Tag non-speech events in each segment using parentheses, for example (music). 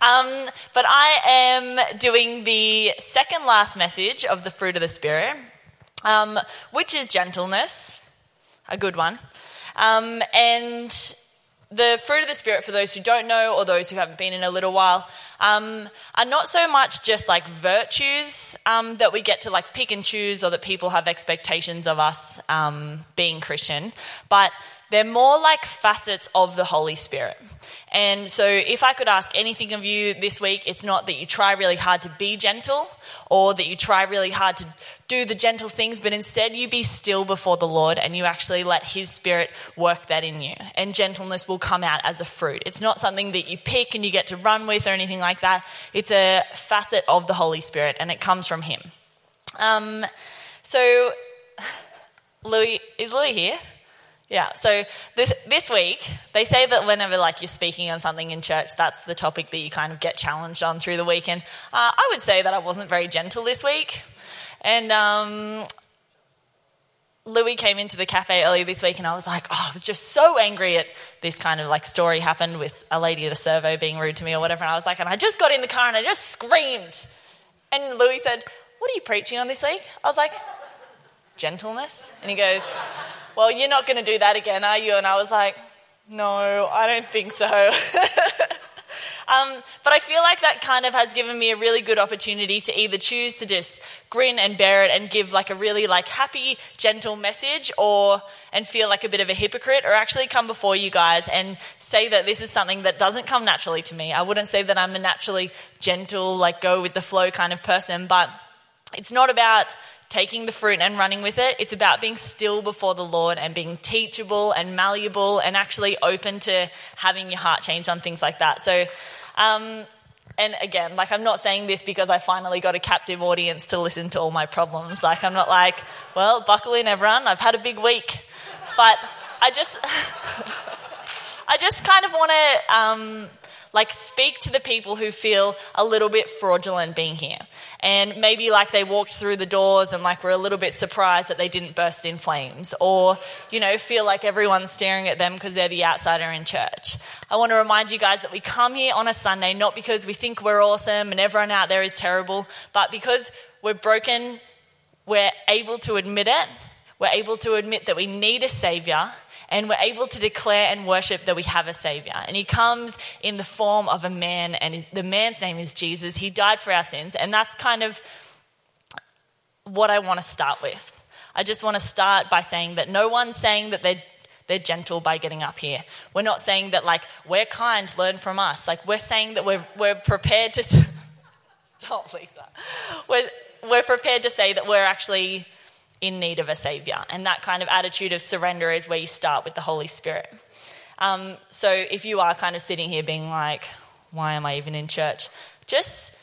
Um, but I am doing the second last message of the fruit of the Spirit, um, which is gentleness, a good one. Um, and the fruit of the Spirit, for those who don't know or those who haven't been in a little while, um, are not so much just like virtues um, that we get to like pick and choose or that people have expectations of us um, being Christian, but they're more like facets of the Holy Spirit. And so, if I could ask anything of you this week, it's not that you try really hard to be gentle or that you try really hard to do the gentle things, but instead you be still before the Lord and you actually let His Spirit work that in you. And gentleness will come out as a fruit. It's not something that you pick and you get to run with or anything like that. It's a facet of the Holy Spirit and it comes from Him. Um, so, Louis, is Louis here? Yeah, so this, this week, they say that whenever like you're speaking on something in church, that's the topic that you kind of get challenged on through the weekend. Uh, I would say that I wasn't very gentle this week. And um, Louis came into the cafe earlier this week, and I was like, oh, I was just so angry at this kind of like story happened with a lady at a servo being rude to me or whatever. And I was like, and I just got in the car and I just screamed. And Louis said, What are you preaching on this week? I was like, Gentleness. And he goes, well, you're not going to do that again, are you? And I was like, no, I don't think so. (laughs) um, but I feel like that kind of has given me a really good opportunity to either choose to just grin and bear it and give like a really like happy, gentle message, or and feel like a bit of a hypocrite, or actually come before you guys and say that this is something that doesn't come naturally to me. I wouldn't say that I'm a naturally gentle, like go with the flow kind of person, but it's not about taking the fruit and running with it. It's about being still before the Lord and being teachable and malleable and actually open to having your heart change on things like that. So, um, and again, like I'm not saying this because I finally got a captive audience to listen to all my problems. Like I'm not like, well, buckle in, everyone. I've had a big week, but I just, (laughs) I just kind of want to um, like speak to the people who feel a little bit fraudulent being here. And maybe like they walked through the doors and like were a little bit surprised that they didn't burst in flames or, you know, feel like everyone's staring at them because they're the outsider in church. I want to remind you guys that we come here on a Sunday not because we think we're awesome and everyone out there is terrible, but because we're broken, we're able to admit it. We're able to admit that we need a savior and we're able to declare and worship that we have a Savior. And He comes in the form of a man, and the man's name is Jesus. He died for our sins, and that's kind of what I want to start with. I just want to start by saying that no one's saying that they're they're gentle by getting up here. We're not saying that like we're kind, learn from us. Like we're saying that we're we're prepared to (laughs) stop, Lisa. We're we're prepared to say that we're actually in need of a savior. And that kind of attitude of surrender is where you start with the Holy Spirit. Um, so if you are kind of sitting here being like, why am I even in church? Just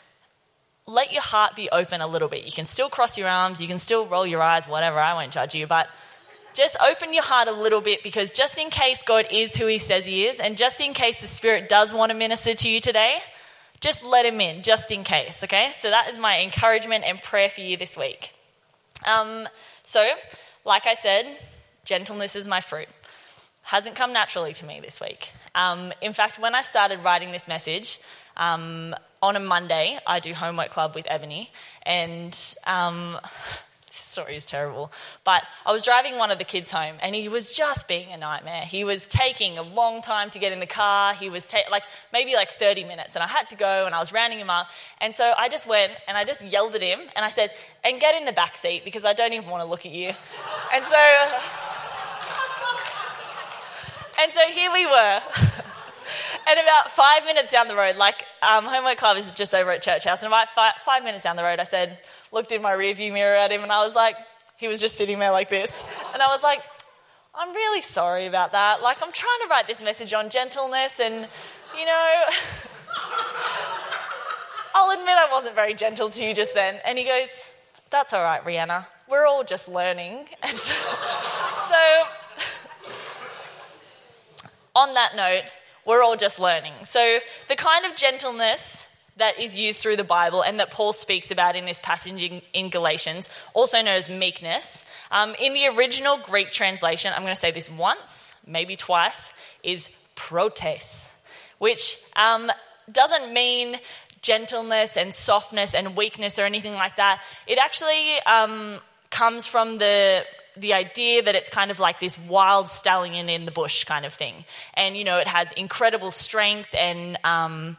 let your heart be open a little bit. You can still cross your arms, you can still roll your eyes, whatever, I won't judge you, but just open your heart a little bit because just in case God is who he says he is, and just in case the Spirit does want to minister to you today, just let him in, just in case, okay? So that is my encouragement and prayer for you this week. Um, so, like I said, gentleness is my fruit. Hasn't come naturally to me this week. Um, in fact, when I started writing this message, um, on a Monday, I do homework club with Ebony, and um, (laughs) story is terrible. But I was driving one of the kids home and he was just being a nightmare. He was taking a long time to get in the car. He was ta- like maybe like 30 minutes and I had to go and I was rounding him up. And so I just went and I just yelled at him and I said, and get in the back seat because I don't even want to look at you. and so, (laughs) and so here we were. (laughs) and about five minutes down the road, like um, homework club is just over at church house, and about five, five minutes down the road, I said, looked in my rearview mirror at him and I was like, he was just sitting there like this. And I was like, I'm really sorry about that. Like, I'm trying to write this message on gentleness, and, you know, (laughs) I'll admit I wasn't very gentle to you just then. And he goes, That's all right, Rihanna. We're all just learning. (laughs) And so, so on that note, we're all just learning. So, the kind of gentleness that is used through the Bible and that Paul speaks about in this passage in, in Galatians, also known as meekness. Um, in the original Greek translation, I'm going to say this once, maybe twice, is protes, which um, doesn't mean gentleness and softness and weakness or anything like that. It actually um, comes from the the idea that it's kind of like this wild stallion in the bush kind of thing. And, you know, it has incredible strength and, um,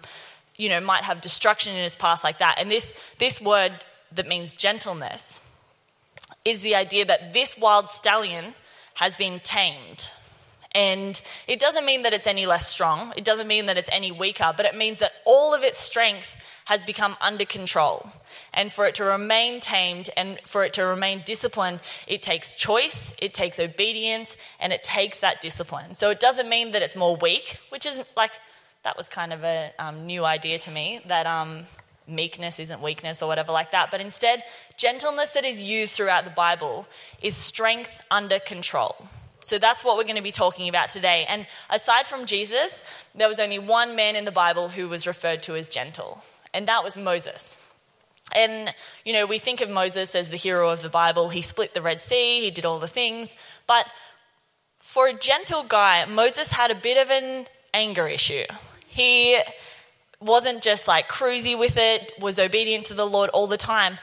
you know, might have destruction in its past like that. And this, this word that means gentleness is the idea that this wild stallion has been tamed. And it doesn't mean that it's any less strong, it doesn't mean that it's any weaker, but it means that all of its strength has become under control. And for it to remain tamed and for it to remain disciplined, it takes choice, it takes obedience, and it takes that discipline. So it doesn't mean that it's more weak, which isn't like, that was kind of a um, new idea to me that um, meekness isn't weakness or whatever like that. But instead, gentleness that is used throughout the Bible is strength under control. So that's what we're going to be talking about today. And aside from Jesus, there was only one man in the Bible who was referred to as gentle, and that was Moses. And, you know, we think of Moses as the hero of the Bible. He split the Red Sea, he did all the things. But for a gentle guy, Moses had a bit of an anger issue. He wasn't just like cruisy with it, was obedient to the Lord all the time.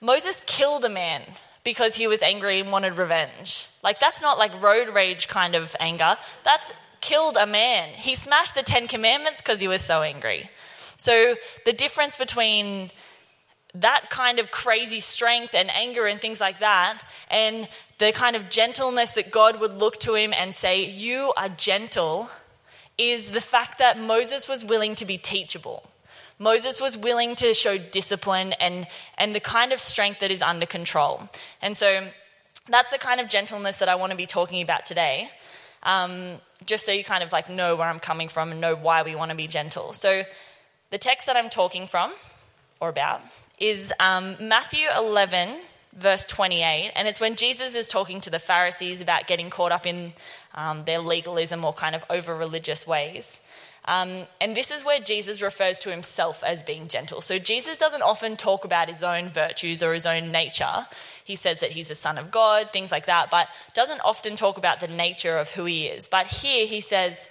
Moses killed a man because he was angry and wanted revenge. Like, that's not like road rage kind of anger. That's killed a man. He smashed the Ten Commandments because he was so angry. So, the difference between that kind of crazy strength and anger and things like that, and the kind of gentleness that God would look to him and say, You are gentle, is the fact that Moses was willing to be teachable. Moses was willing to show discipline and, and the kind of strength that is under control. And so that's the kind of gentleness that I want to be talking about today. Um, just so you kind of like know where I'm coming from and know why we want to be gentle. So, the text that I'm talking from or about is um, Matthew 11, verse 28, and it's when Jesus is talking to the Pharisees about getting caught up in um, their legalism or kind of over religious ways. Um, and this is where Jesus refers to himself as being gentle. So Jesus doesn't often talk about his own virtues or his own nature. He says that he's a son of God, things like that, but doesn't often talk about the nature of who he is. But here he says,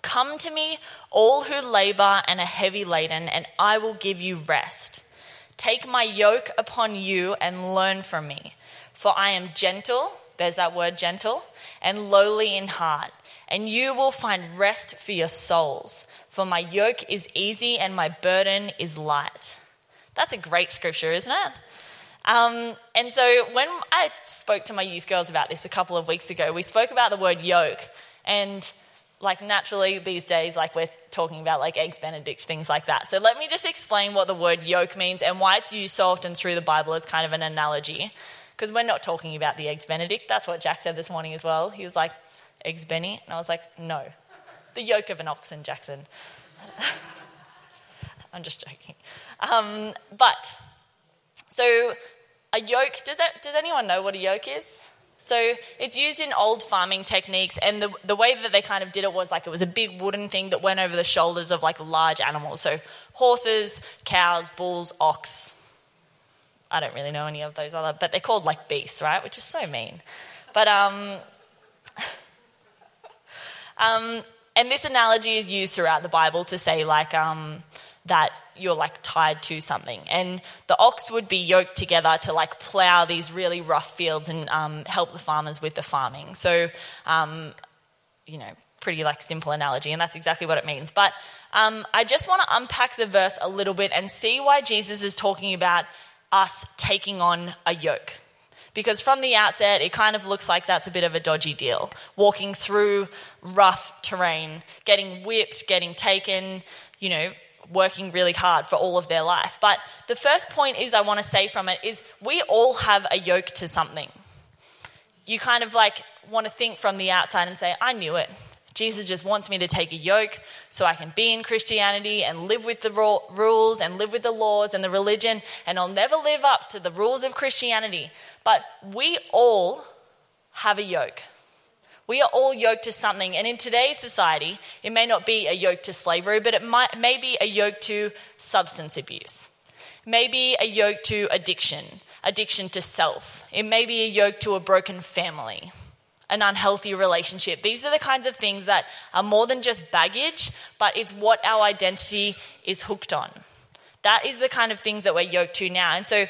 Come to me, all who labor and are heavy laden, and I will give you rest. Take my yoke upon you and learn from me, for I am gentle, there's that word gentle, and lowly in heart and you will find rest for your souls. For my yoke is easy and my burden is light. That's a great scripture, isn't it? Um, and so when I spoke to my youth girls about this a couple of weeks ago, we spoke about the word yoke. And like naturally these days, like we're talking about like eggs benedict, things like that. So let me just explain what the word yoke means and why it's used so often through the Bible as kind of an analogy. Because we're not talking about the eggs benedict. That's what Jack said this morning as well. He was like, eggs Benny? And I was like, no. The yoke of an oxen, Jackson. (laughs) I'm just joking. Um, but, so a yoke, does, that, does anyone know what a yoke is? So it's used in old farming techniques, and the, the way that they kind of did it was like it was a big wooden thing that went over the shoulders of like large animals. So horses, cows, bulls, ox. I don't really know any of those other, but they're called like beasts, right? Which is so mean. But um, (laughs) um, and this analogy is used throughout the Bible to say, like, um, that you're like tied to something. And the ox would be yoked together to like plow these really rough fields and um, help the farmers with the farming. So, um, you know, pretty like simple analogy, and that's exactly what it means. But um, I just want to unpack the verse a little bit and see why Jesus is talking about us taking on a yoke because from the outset, it kind of looks like that's a bit of a dodgy deal. Walking through rough terrain, getting whipped, getting taken, you know, working really hard for all of their life. But the first point is I want to say from it is we all have a yoke to something. You kind of like want to think from the outside and say, I knew it. Jesus just wants me to take a yoke so I can be in Christianity and live with the rules and live with the laws and the religion, and I'll never live up to the rules of Christianity. But we all have a yoke. We are all yoked to something. And in today's society, it may not be a yoke to slavery, but it might, may be a yoke to substance abuse. Maybe a yoke to addiction, addiction to self. It may be a yoke to a broken family an unhealthy relationship. These are the kinds of things that are more than just baggage, but it's what our identity is hooked on. That is the kind of things that we're yoked to now. And so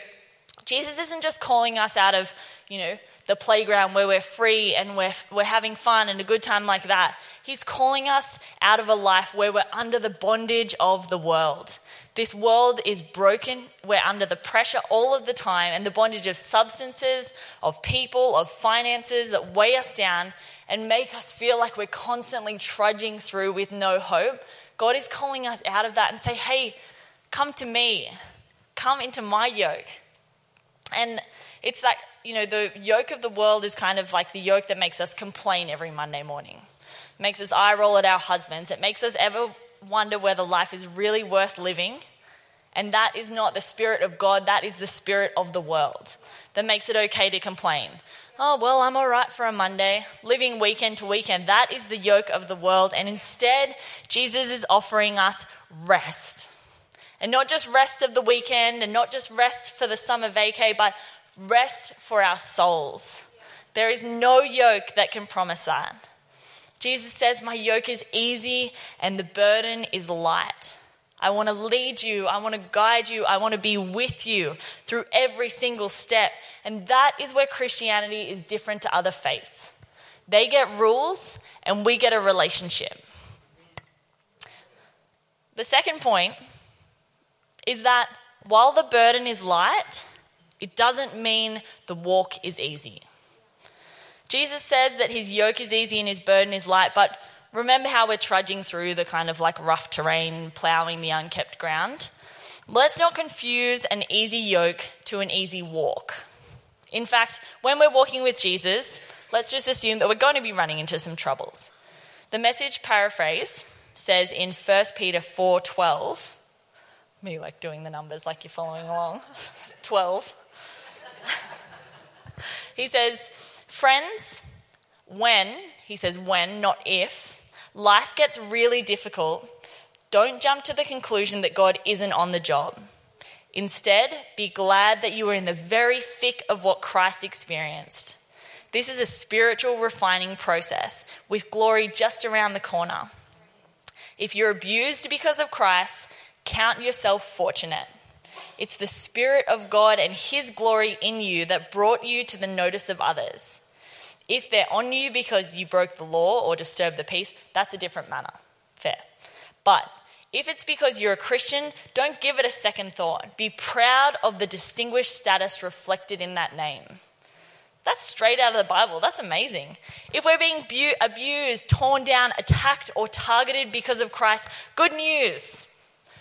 Jesus isn't just calling us out of, you know, the playground where we're free and we're, we're having fun and a good time like that. He's calling us out of a life where we're under the bondage of the world. This world is broken. We're under the pressure all of the time and the bondage of substances, of people, of finances that weigh us down and make us feel like we're constantly trudging through with no hope. God is calling us out of that and say, hey, come to me. Come into my yoke. And it's like, you know, the yoke of the world is kind of like the yoke that makes us complain every Monday morning. It makes us eye roll at our husbands. It makes us ever wonder whether life is really worth living. And that is not the spirit of God, that is the spirit of the world that makes it okay to complain. Oh, well, I'm all right for a Monday, living weekend to weekend. That is the yoke of the world. And instead, Jesus is offering us rest. And not just rest of the weekend and not just rest for the summer vacay, but rest for our souls. There is no yoke that can promise that. Jesus says, My yoke is easy and the burden is light. I want to lead you. I want to guide you. I want to be with you through every single step. And that is where Christianity is different to other faiths. They get rules and we get a relationship. The second point is that while the burden is light, it doesn't mean the walk is easy. Jesus says that his yoke is easy and his burden is light, but remember how we're trudging through the kind of like rough terrain, ploughing the unkept ground? Let's not confuse an easy yoke to an easy walk. In fact, when we're walking with Jesus, let's just assume that we're going to be running into some troubles. The message paraphrase says in 1 Peter 4:12, me like doing the numbers like you're following along. (laughs) 12. (laughs) he says, Friends, when, he says when, not if, life gets really difficult, don't jump to the conclusion that God isn't on the job. Instead, be glad that you are in the very thick of what Christ experienced. This is a spiritual refining process with glory just around the corner. If you're abused because of Christ, count yourself fortunate. It's the Spirit of God and His glory in you that brought you to the notice of others. If they're on you because you broke the law or disturbed the peace, that's a different matter. Fair. But if it's because you're a Christian, don't give it a second thought. Be proud of the distinguished status reflected in that name. That's straight out of the Bible. That's amazing. If we're being bu- abused, torn down, attacked, or targeted because of Christ, good news.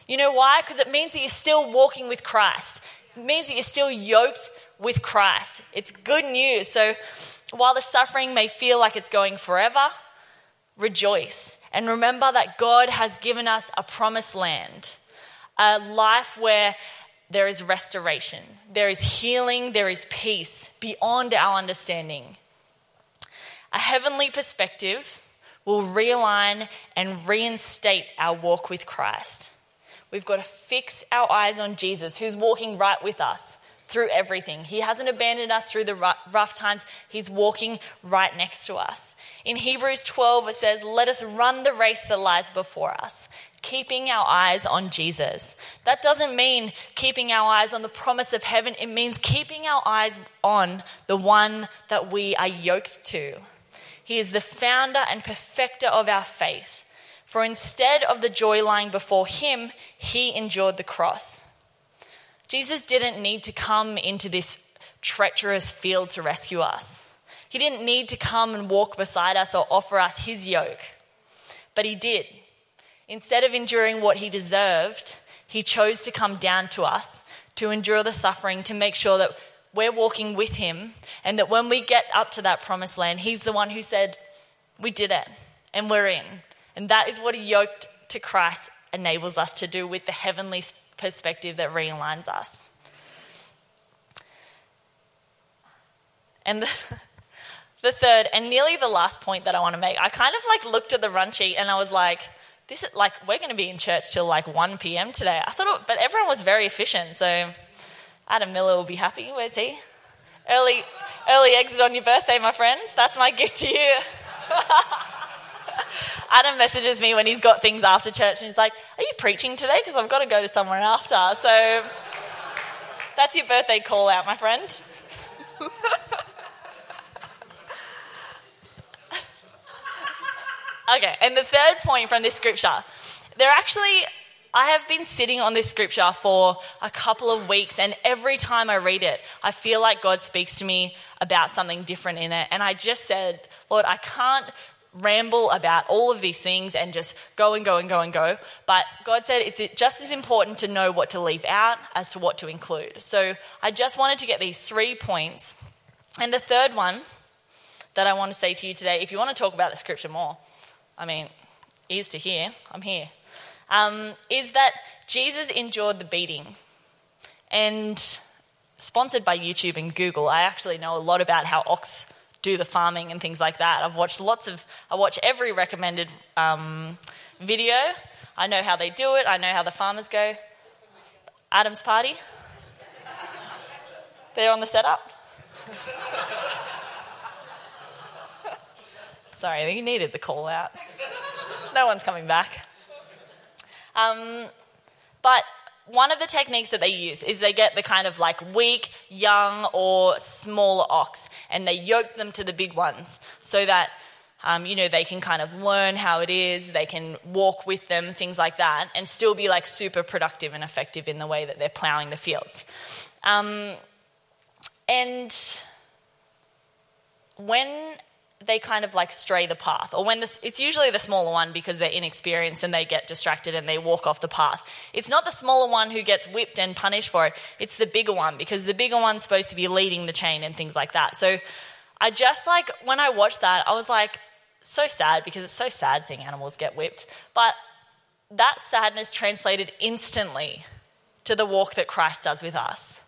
You know why? Because it means that you're still walking with Christ. It means that you're still yoked with Christ. It's good news. So while the suffering may feel like it's going forever, rejoice. And remember that God has given us a promised land, a life where there is restoration, there is healing, there is peace beyond our understanding. A heavenly perspective will realign and reinstate our walk with Christ. We've got to fix our eyes on Jesus, who's walking right with us through everything. He hasn't abandoned us through the rough times, He's walking right next to us. In Hebrews 12, it says, Let us run the race that lies before us, keeping our eyes on Jesus. That doesn't mean keeping our eyes on the promise of heaven, it means keeping our eyes on the one that we are yoked to. He is the founder and perfecter of our faith. For instead of the joy lying before him, he endured the cross. Jesus didn't need to come into this treacherous field to rescue us. He didn't need to come and walk beside us or offer us his yoke. But he did. Instead of enduring what he deserved, he chose to come down to us to endure the suffering to make sure that we're walking with him and that when we get up to that promised land, he's the one who said, We did it and we're in. And that is what a yoked to Christ enables us to do with the heavenly perspective that realigns us. And (laughs) the, the third, and nearly the last point that I want to make, I kind of like looked at the run sheet and I was like, this is like, we're going to be in church till like 1 p.m. today. I thought, it, but everyone was very efficient. So Adam Miller will be happy. Where's he? Early, Early exit on your birthday, my friend. That's my gift to you. (laughs) (laughs) Adam messages me when he's got things after church and he's like, Are you preaching today? Because I've got to go to somewhere after. So that's your birthday call out, my friend. (laughs) okay, and the third point from this scripture, they're actually I have been sitting on this scripture for a couple of weeks, and every time I read it, I feel like God speaks to me about something different in it. And I just said, Lord, I can't ramble about all of these things and just go and go and go and go. But God said it's just as important to know what to leave out as to what to include. So I just wanted to get these three points. And the third one that I want to say to you today, if you want to talk about the scripture more, I mean, ears to hear, I'm here um, is that Jesus endured the beating. And sponsored by YouTube and Google, I actually know a lot about how ox do the farming and things like that. I've watched lots of, I watch every recommended um, video. I know how they do it, I know how the farmers go. Adam's party. They're on the setup. (laughs) Sorry, you needed the call out. No one's coming back. Um, but one of the techniques that they use is they get the kind of like weak, young, or smaller ox and they yoke them to the big ones so that, um, you know, they can kind of learn how it is, they can walk with them, things like that, and still be like super productive and effective in the way that they're plowing the fields. Um, and when they kind of like stray the path. Or when this, it's usually the smaller one because they're inexperienced and they get distracted and they walk off the path. It's not the smaller one who gets whipped and punished for it, it's the bigger one because the bigger one's supposed to be leading the chain and things like that. So I just like, when I watched that, I was like, so sad because it's so sad seeing animals get whipped. But that sadness translated instantly to the walk that Christ does with us.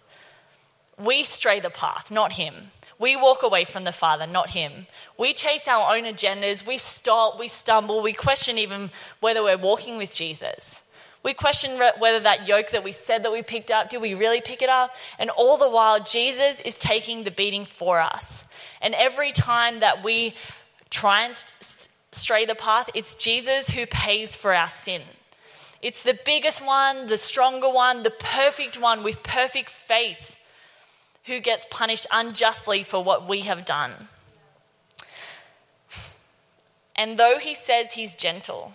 We stray the path, not him. We walk away from the Father, not Him. We chase our own agendas. We stop, we stumble, we question even whether we're walking with Jesus. We question whether that yoke that we said that we picked up, did we really pick it up? And all the while, Jesus is taking the beating for us. And every time that we try and stray the path, it's Jesus who pays for our sin. It's the biggest one, the stronger one, the perfect one with perfect faith who gets punished unjustly for what we have done. And though he says he's gentle,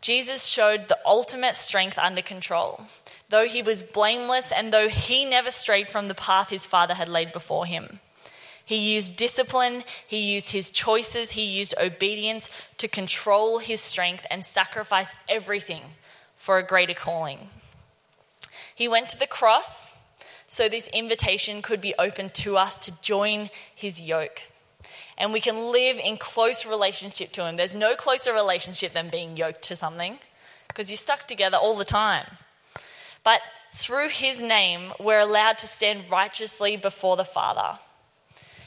Jesus showed the ultimate strength under control. Though he was blameless and though he never strayed from the path his father had laid before him, he used discipline, he used his choices, he used obedience to control his strength and sacrifice everything for a greater calling. He went to the cross so this invitation could be open to us to join his yoke. And we can live in close relationship to him. There's no closer relationship than being yoked to something because you're stuck together all the time. But through his name, we're allowed to stand righteously before the Father.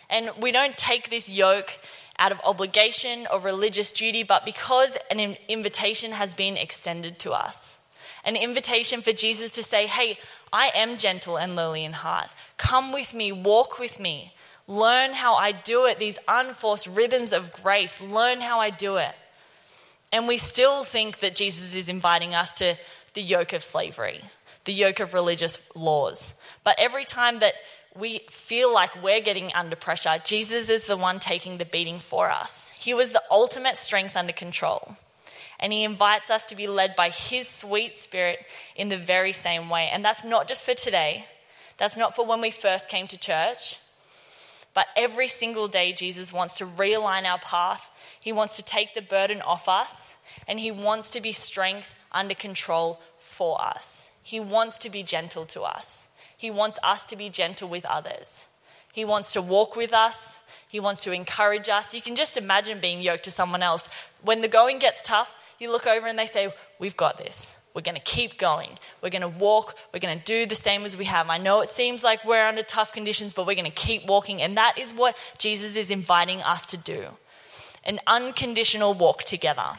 And we don't take this yoke out of obligation or religious duty, but because an invitation has been extended to us an invitation for Jesus to say, Hey, I am gentle and lowly in heart. Come with me, walk with me, learn how I do it, these unforced rhythms of grace, learn how I do it. And we still think that Jesus is inviting us to the yoke of slavery, the yoke of religious laws. But every time that we feel like we're getting under pressure, Jesus is the one taking the beating for us. He was the ultimate strength under control. And he invites us to be led by his sweet spirit in the very same way. And that's not just for today, that's not for when we first came to church, but every single day, Jesus wants to realign our path. He wants to take the burden off us, and he wants to be strength under control for us. He wants to be gentle to us. He wants us to be gentle with others. He wants to walk with us. He wants to encourage us. You can just imagine being yoked to someone else. When the going gets tough, you look over and they say, We've got this. We're going to keep going. We're going to walk. We're going to do the same as we have. I know it seems like we're under tough conditions, but we're going to keep walking. And that is what Jesus is inviting us to do an unconditional walk together.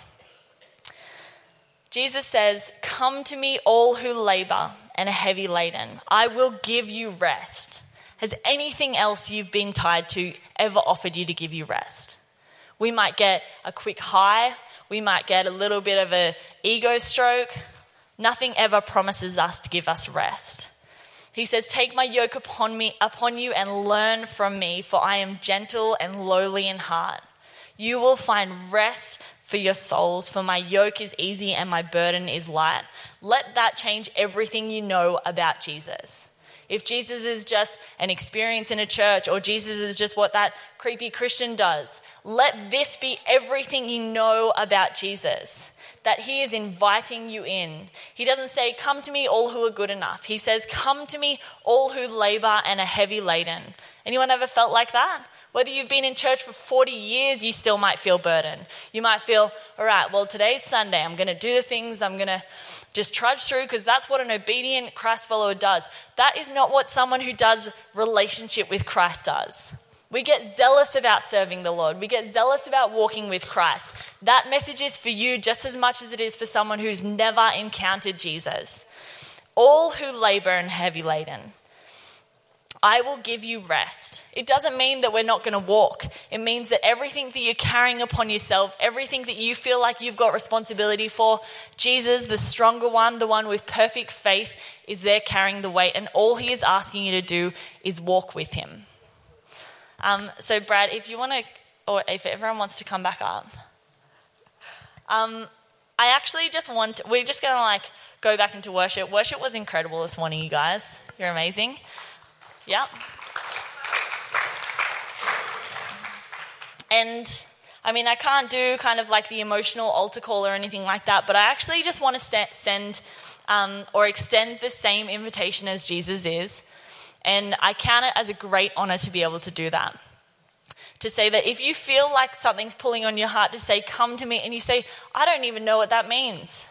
Jesus says, Come to me, all who labor and are heavy laden. I will give you rest. Has anything else you've been tied to ever offered you to give you rest? We might get a quick high, we might get a little bit of an ego stroke. Nothing ever promises us to give us rest. He says, Take my yoke upon me upon you and learn from me, for I am gentle and lowly in heart. You will find rest for your souls, for my yoke is easy and my burden is light. Let that change everything you know about Jesus. If Jesus is just an experience in a church or Jesus is just what that creepy Christian does, let this be everything you know about Jesus. That he is inviting you in. He doesn't say, Come to me, all who are good enough. He says, Come to me, all who labor and are heavy laden. Anyone ever felt like that? Whether you've been in church for 40 years, you still might feel burdened. You might feel, All right, well, today's Sunday. I'm going to do the things I'm going to just trudge through because that's what an obedient Christ follower does. That is not what someone who does relationship with Christ does. We get zealous about serving the Lord. We get zealous about walking with Christ. That message is for you just as much as it is for someone who's never encountered Jesus. All who labor and heavy laden. I will give you rest. It doesn't mean that we're not going to walk. It means that everything that you're carrying upon yourself, everything that you feel like you've got responsibility for, Jesus, the stronger one, the one with perfect faith, is there carrying the weight. And all he is asking you to do is walk with him. Um, so, Brad, if you want to, or if everyone wants to come back up, um, I actually just want, we're just going to like go back into worship. Worship was incredible this morning, you guys. You're amazing. Yeah. And I mean, I can't do kind of like the emotional altar call or anything like that, but I actually just want to st- send um, or extend the same invitation as Jesus is. And I count it as a great honor to be able to do that. To say that if you feel like something's pulling on your heart to say, come to me, and you say, I don't even know what that means.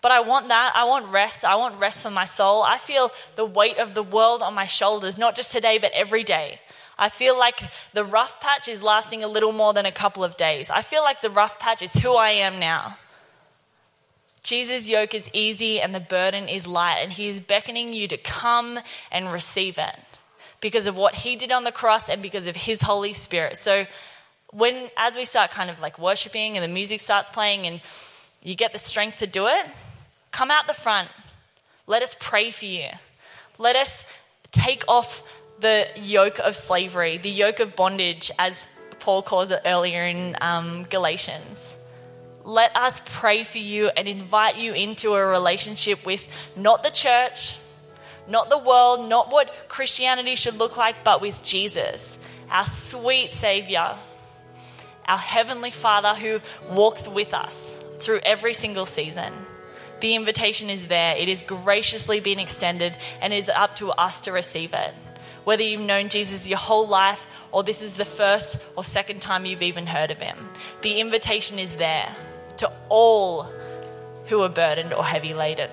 But I want that. I want rest. I want rest for my soul. I feel the weight of the world on my shoulders, not just today, but every day. I feel like the rough patch is lasting a little more than a couple of days. I feel like the rough patch is who I am now. Jesus' yoke is easy and the burden is light, and He is beckoning you to come and receive it because of what He did on the cross and because of His Holy Spirit. So, when as we start kind of like worshiping and the music starts playing and you get the strength to do it, Come out the front. Let us pray for you. Let us take off the yoke of slavery, the yoke of bondage, as Paul calls it earlier in um, Galatians. Let us pray for you and invite you into a relationship with not the church, not the world, not what Christianity should look like, but with Jesus, our sweet Savior, our Heavenly Father who walks with us through every single season. The invitation is there. It is graciously being extended and it is up to us to receive it. Whether you've known Jesus your whole life or this is the first or second time you've even heard of him, the invitation is there to all who are burdened or heavy laden.